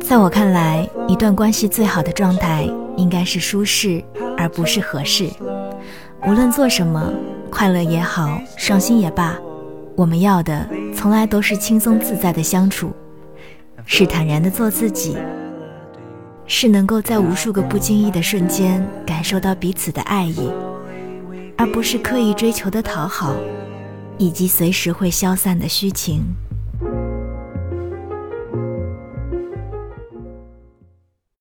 在我看来一段关系最好的状态应该是舒适而不是合适。无论做什么快乐也好伤心也罢我们要的从来都是轻松自在的相处。是坦然的做自己是能够在无数个不经意的瞬间感受到彼此的爱意而不是刻意追求的讨好以及随时会消散的虚情。